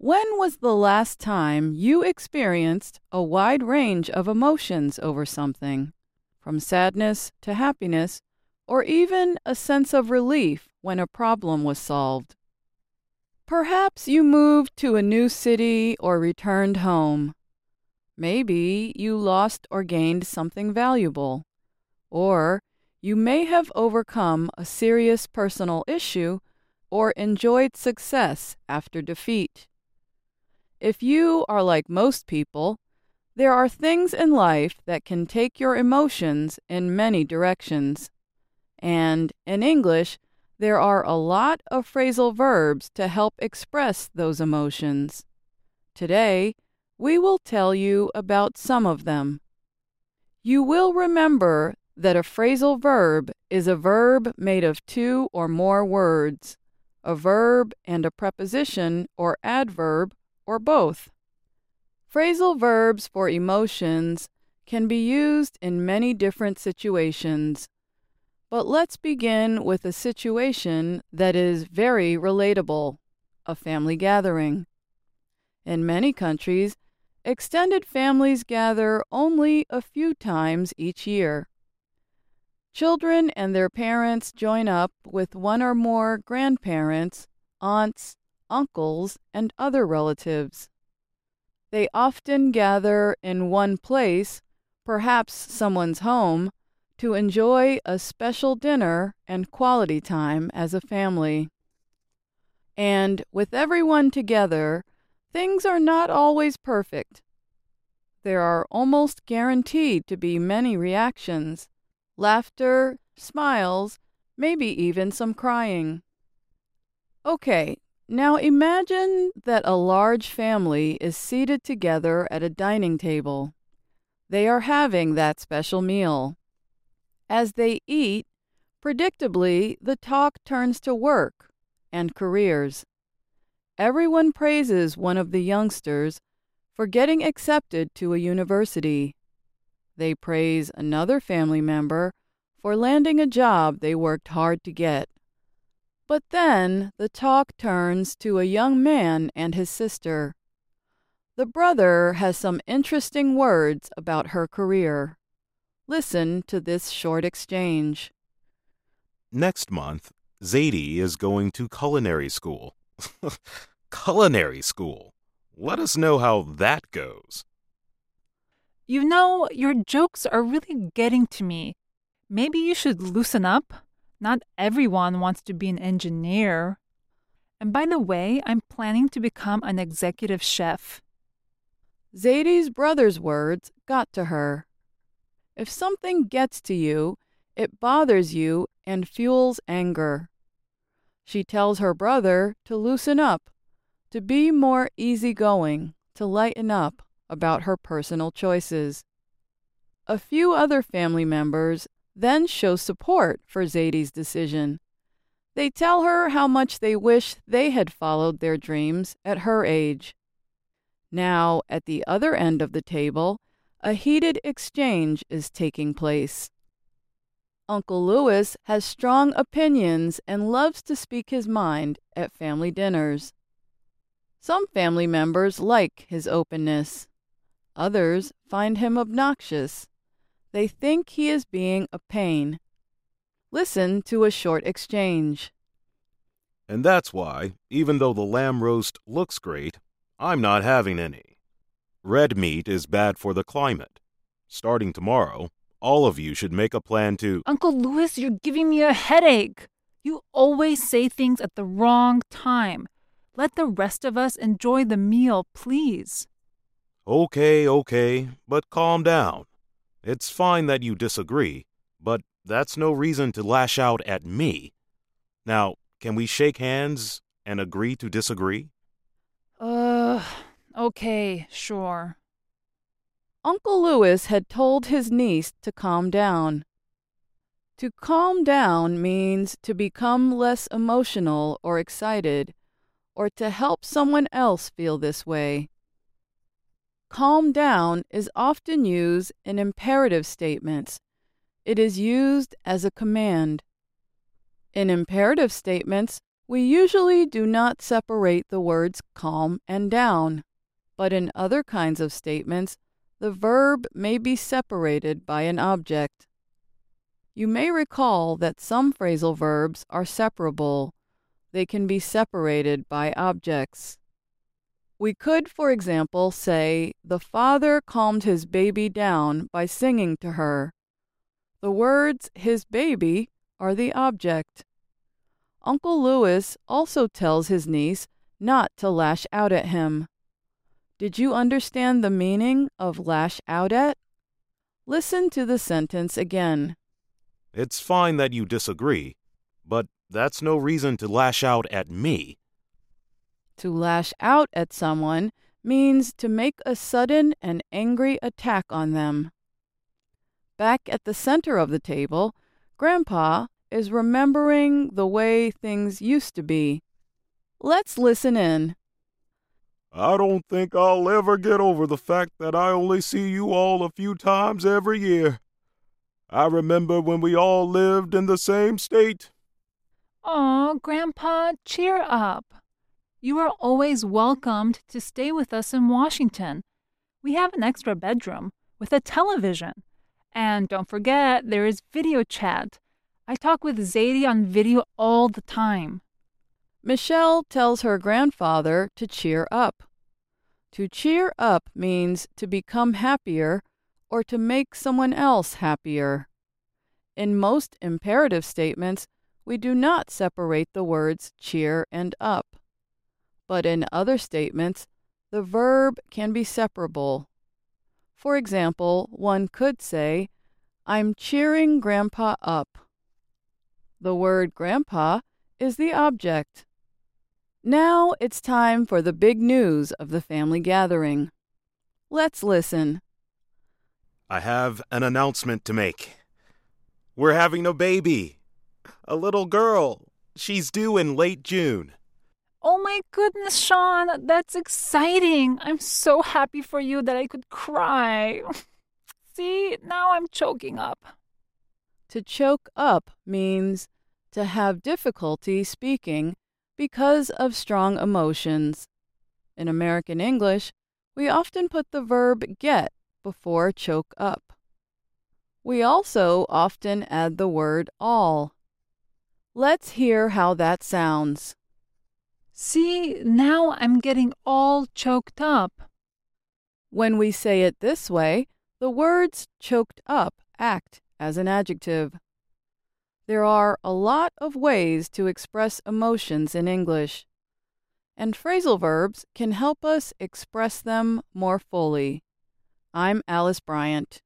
When was the last time you experienced a wide range of emotions over something, from sadness to happiness, or even a sense of relief when a problem was solved? Perhaps you moved to a new city or returned home. Maybe you lost or gained something valuable. Or you may have overcome a serious personal issue or enjoyed success after defeat. If you are like most people, there are things in life that can take your emotions in many directions. And in English, there are a lot of phrasal verbs to help express those emotions. Today, we will tell you about some of them. You will remember that a phrasal verb is a verb made of two or more words, a verb and a preposition or adverb, or both. Phrasal verbs for emotions can be used in many different situations. But let's begin with a situation that is very relatable a family gathering. In many countries, extended families gather only a few times each year. Children and their parents join up with one or more grandparents, aunts, uncles, and other relatives. They often gather in one place, perhaps someone's home, to enjoy a special dinner and quality time as a family. And with everyone together, things are not always perfect. There are almost guaranteed to be many reactions laughter, smiles, maybe even some crying. Okay, now imagine that a large family is seated together at a dining table. They are having that special meal. As they eat, predictably, the talk turns to work and careers. Everyone praises one of the youngsters for getting accepted to a university. They praise another family member for landing a job they worked hard to get. But then the talk turns to a young man and his sister. The brother has some interesting words about her career. Listen to this short exchange. Next month, Zadie is going to culinary school. culinary school. Let us know how that goes. You know, your jokes are really getting to me. Maybe you should loosen up. Not everyone wants to be an engineer. And by the way, I'm planning to become an executive chef. Zadie's brother's words got to her. If something gets to you, it bothers you and fuels anger. She tells her brother to loosen up, to be more easygoing, to lighten up about her personal choices. A few other family members then show support for Zadie's decision. They tell her how much they wish they had followed their dreams at her age. Now, at the other end of the table, a heated exchange is taking place. Uncle Lewis has strong opinions and loves to speak his mind at family dinners. Some family members like his openness. Others find him obnoxious. They think he is being a pain. Listen to a short exchange. And that's why, even though the lamb roast looks great, I'm not having any. Red meat is bad for the climate. Starting tomorrow, all of you should make a plan to. Uncle Lewis, you're giving me a headache. You always say things at the wrong time. Let the rest of us enjoy the meal, please. Okay, okay, but calm down. It's fine that you disagree, but that's no reason to lash out at me. Now, can we shake hands and agree to disagree? Uh, Okay, sure. Uncle Lewis had told his niece to calm down. To calm down means to become less emotional or excited, or to help someone else feel this way. Calm down is often used in imperative statements. It is used as a command. In imperative statements, We usually do not separate the words calm and down, but in other kinds of statements, the verb may be separated by an object. You may recall that some phrasal verbs are separable. They can be separated by objects. We could, for example, say, The father calmed his baby down by singing to her. The words his baby are the object. Uncle Lewis also tells his niece not to lash out at him. Did you understand the meaning of lash out at? Listen to the sentence again. It's fine that you disagree, but that's no reason to lash out at me. To lash out at someone means to make a sudden and angry attack on them. Back at the center of the table, Grandpa is remembering the way things used to be. Let's listen in. I don't think I'll ever get over the fact that I only see you all a few times every year. I remember when we all lived in the same state. Oh, Grandpa, cheer up. You are always welcomed to stay with us in Washington. We have an extra bedroom with a television. And don't forget, there is video chat. I talk with Zadie on video all the time. Michelle tells her grandfather to cheer up. To cheer up means to become happier or to make someone else happier. In most imperative statements, we do not separate the words cheer and up but in other statements, the verb can be separable. For example, one could say, I'm cheering Grandpa up. The word Grandpa is the object. Now it's time for the big news of the family gathering. Let's listen. I have an announcement to make. We're having a baby. A little girl. She's due in late June. Oh my goodness, Sean, that's exciting. I'm so happy for you that I could cry. See, now I'm choking up. To choke up means to have difficulty speaking because of strong emotions. In American English, we often put the verb get before choke up. We also often add the word all. Let's hear how that sounds. See, now I'm getting all choked up. When we say it this way, the words choked up act as an adjective. There are a lot of ways to express emotions in English, and phrasal verbs can help us express them more fully. I'm Alice Bryant.